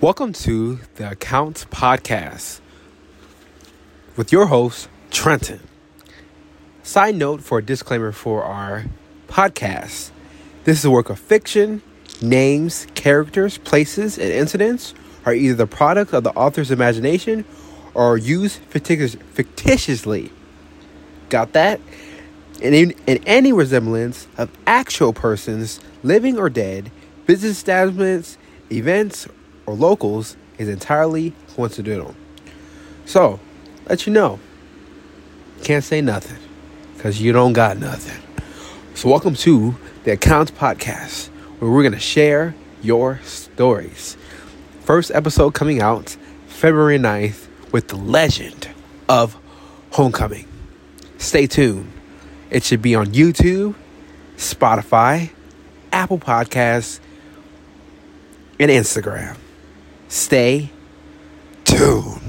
Welcome to the Accounts Podcast with your host, Trenton. Side note for a disclaimer for our podcast this is a work of fiction. Names, characters, places, and incidents are either the product of the author's imagination or used fictitious, fictitiously. Got that? And, in, and any resemblance of actual persons, living or dead, business establishments, events, or locals is entirely coincidental. So, let you know. Can't say nothing because you don't got nothing. So, welcome to the Accounts Podcast, where we're going to share your stories. First episode coming out February 9th with the legend of Homecoming. Stay tuned. It should be on YouTube, Spotify, Apple Podcasts, and Instagram. Stay tuned.